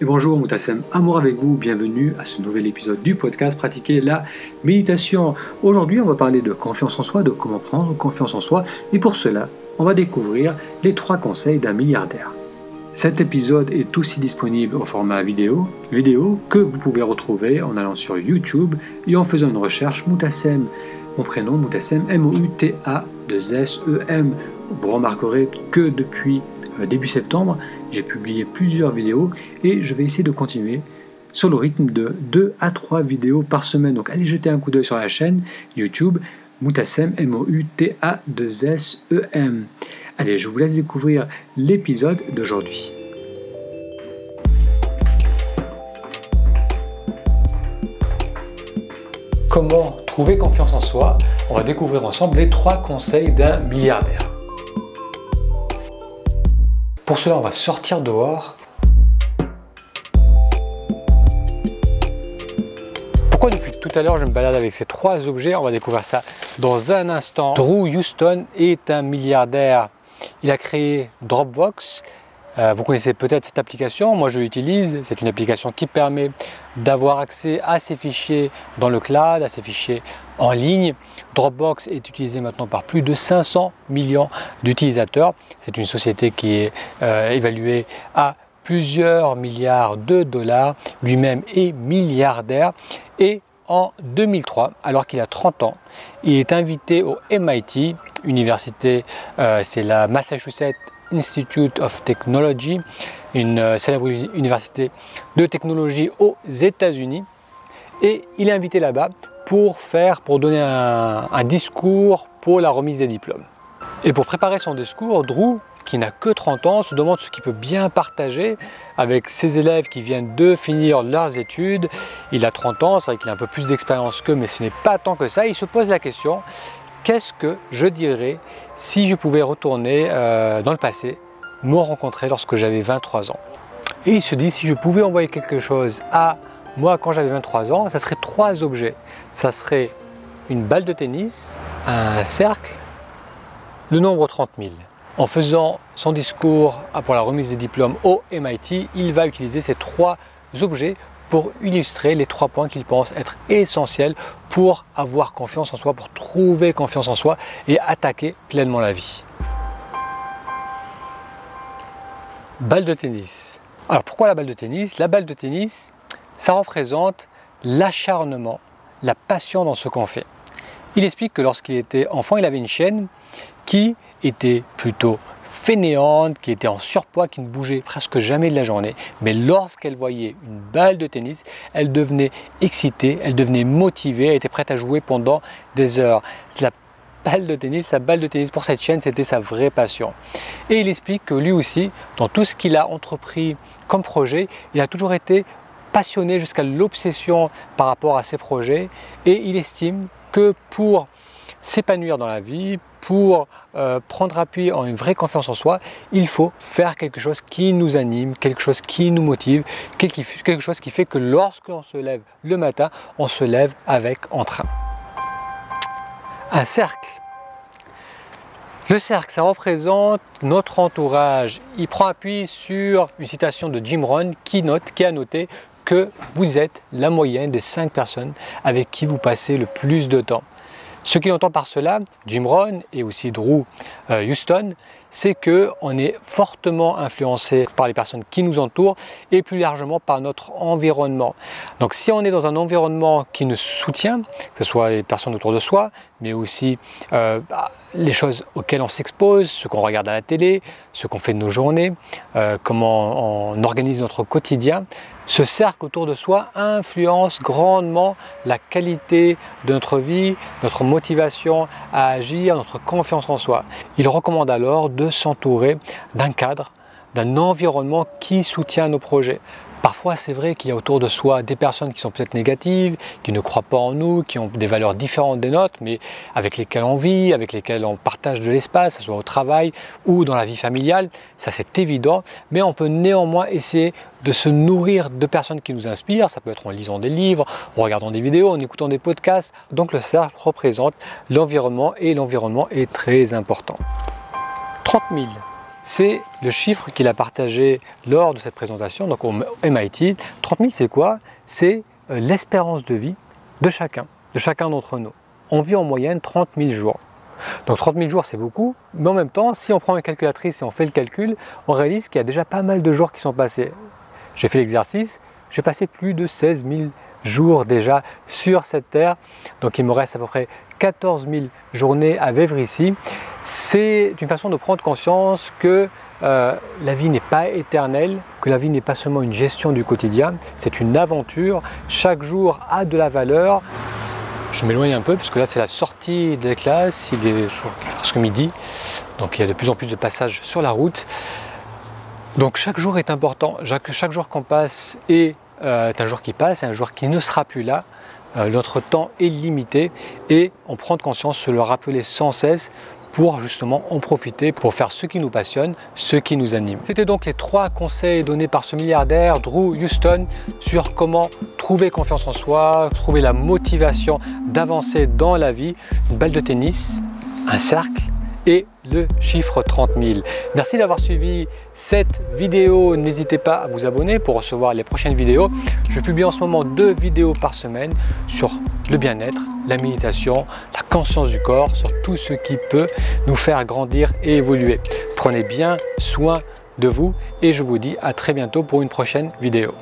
Et bonjour Moutassem, amour avec vous, bienvenue à ce nouvel épisode du podcast Pratiquer la méditation. Aujourd'hui on va parler de confiance en soi, de comment prendre confiance en soi et pour cela on va découvrir les trois conseils d'un milliardaire. Cet épisode est aussi disponible au format vidéo, vidéo que vous pouvez retrouver en allant sur YouTube et en faisant une recherche Moutassem. Mon prénom Moutassem, M-O-U-T-A-2-S-E-M. Vous remarquerez que depuis euh, début septembre, j'ai publié plusieurs vidéos et je vais essayer de continuer sur le rythme de 2 à 3 vidéos par semaine. Donc allez jeter un coup d'œil sur la chaîne YouTube Moutassem, M-O-U-T-A-2-S-E-M. Allez, je vous laisse découvrir l'épisode d'aujourd'hui. Comment trouver confiance en soi On va découvrir ensemble les trois conseils d'un milliardaire. Pour cela, on va sortir dehors. Pourquoi depuis tout à l'heure je me balade avec ces trois objets? On va découvrir ça dans un instant. Drew Houston est un milliardaire. Il a créé Dropbox. Euh, vous connaissez peut-être cette application, moi je l'utilise. C'est une application qui permet d'avoir accès à ses fichiers dans le cloud, à ses fichiers en ligne. Dropbox est utilisé maintenant par plus de 500 millions d'utilisateurs. C'est une société qui est euh, évaluée à plusieurs milliards de dollars. Lui-même est milliardaire. Et en 2003, alors qu'il a 30 ans, il est invité au MIT, université, euh, c'est la Massachusetts Institute of Technology, une euh, célèbre université de technologie aux États-Unis. Et il est invité là-bas pour faire, pour donner un, discours pour la remise des diplômes. Et pour préparer son discours, Drew, qui n'a que 30 ans, se demande ce qu'il peut bien partager avec ses élèves qui viennent de finir leurs études. Il a 30 ans, c'est vrai qu'il a un peu plus d'expérience qu'eux, mais ce n'est pas tant que ça. Il se pose la question, qu'est-ce que je dirais si je pouvais retourner euh, dans le passé, me rencontrer lorsque j'avais 23 ans? Et il se dit, si je pouvais envoyer quelque chose à moi quand j'avais 23 ans, ça serait trois objets ça serait une balle de tennis, un cercle, le nombre 30 000. En faisant son discours pour la remise des diplômes au MIT, il va utiliser ces trois objets pour illustrer les trois points qu'il pense être essentiels pour avoir confiance en soi, pour trouver confiance en soi et attaquer pleinement la vie. Balle de tennis. Alors pourquoi la balle de tennis? La balle de tennis, ça représente l'acharnement la passion dans ce qu'on fait. Il explique que lorsqu'il était enfant, il avait une chienne qui était plutôt fainéante, qui était en surpoids, qui ne bougeait presque jamais de la journée. Mais lorsqu'elle voyait une balle de tennis, elle devenait excitée, elle devenait motivée, elle était prête à jouer pendant des heures. La balle de tennis, sa balle de tennis pour cette chienne, c'était sa vraie passion. Et il explique que lui aussi, dans tout ce qu'il a entrepris comme projet, il a toujours été passionné jusqu'à l'obsession par rapport à ses projets et il estime que pour s'épanouir dans la vie, pour euh, prendre appui en une vraie confiance en soi, il faut faire quelque chose qui nous anime, quelque chose qui nous motive, quelque chose qui fait que lorsque l'on se lève le matin, on se lève avec entrain. Un cercle. Le cercle, ça représente notre entourage. Il prend appui sur une citation de Jim Rohn qui note, qui a noté que vous êtes la moyenne des cinq personnes avec qui vous passez le plus de temps. Ce qu'il entend par cela, Jim Rohn et aussi Drew euh, Houston, c'est qu'on est fortement influencé par les personnes qui nous entourent et plus largement par notre environnement. Donc si on est dans un environnement qui nous soutient, que ce soit les personnes autour de soi, mais aussi euh, les choses auxquelles on s'expose, ce qu'on regarde à la télé, ce qu'on fait de nos journées, euh, comment on organise notre quotidien, ce cercle autour de soi influence grandement la qualité de notre vie, notre motivation à agir, notre confiance en soi. Il recommande alors de s'entourer d'un cadre, d'un environnement qui soutient nos projets. Parfois, c'est vrai qu'il y a autour de soi des personnes qui sont peut-être négatives, qui ne croient pas en nous, qui ont des valeurs différentes des nôtres, mais avec lesquelles on vit, avec lesquelles on partage de l'espace, que ce soit au travail ou dans la vie familiale. Ça, c'est évident, mais on peut néanmoins essayer de se nourrir de personnes qui nous inspirent. Ça peut être en lisant des livres, en regardant des vidéos, en écoutant des podcasts. Donc, le cercle représente l'environnement et l'environnement est très important. 30 000. C'est le chiffre qu'il a partagé lors de cette présentation, donc au MIT. 30 000, c'est quoi? C'est euh, l'espérance de vie de chacun, de chacun d'entre nous. On vit en moyenne 30 000 jours. Donc 30 000 jours, c'est beaucoup, mais en même temps, si on prend une calculatrice et on fait le calcul, on réalise qu'il y a déjà pas mal de jours qui sont passés. J'ai fait l'exercice, j'ai passé plus de 16 000 jours déjà sur cette terre, donc il me reste à peu près 14 000 journées à vivre ici. C'est une façon de prendre conscience que euh, la vie n'est pas éternelle, que la vie n'est pas seulement une gestion du quotidien, c'est une aventure. Chaque jour a de la valeur. Je m'éloigne un peu parce que là c'est la sortie des classes, il est presque midi, donc il y a de plus en plus de passages sur la route. Donc chaque jour est important, chaque, jour qu'on passe est, euh, est, un jour qui passe, un jour qui ne sera plus là. Euh, notre temps est limité et on prend conscience, se le rappeler sans cesse pour justement en profiter, pour faire ce qui nous passionne, ce qui nous anime. C'était donc les trois conseils donnés par ce milliardaire Drew Houston sur comment trouver confiance en soi, trouver la motivation d'avancer dans la vie, une balle de tennis, un cercle et le chiffre 30 000. Merci d'avoir suivi cette vidéo. N'hésitez pas à vous abonner pour recevoir les prochaines vidéos. Je publie en ce moment deux vidéos par semaine sur le bien-être, la méditation, la conscience du corps, sur tout ce qui peut nous faire grandir et évoluer. Prenez bien soin de vous et je vous dis à très bientôt pour une prochaine vidéo.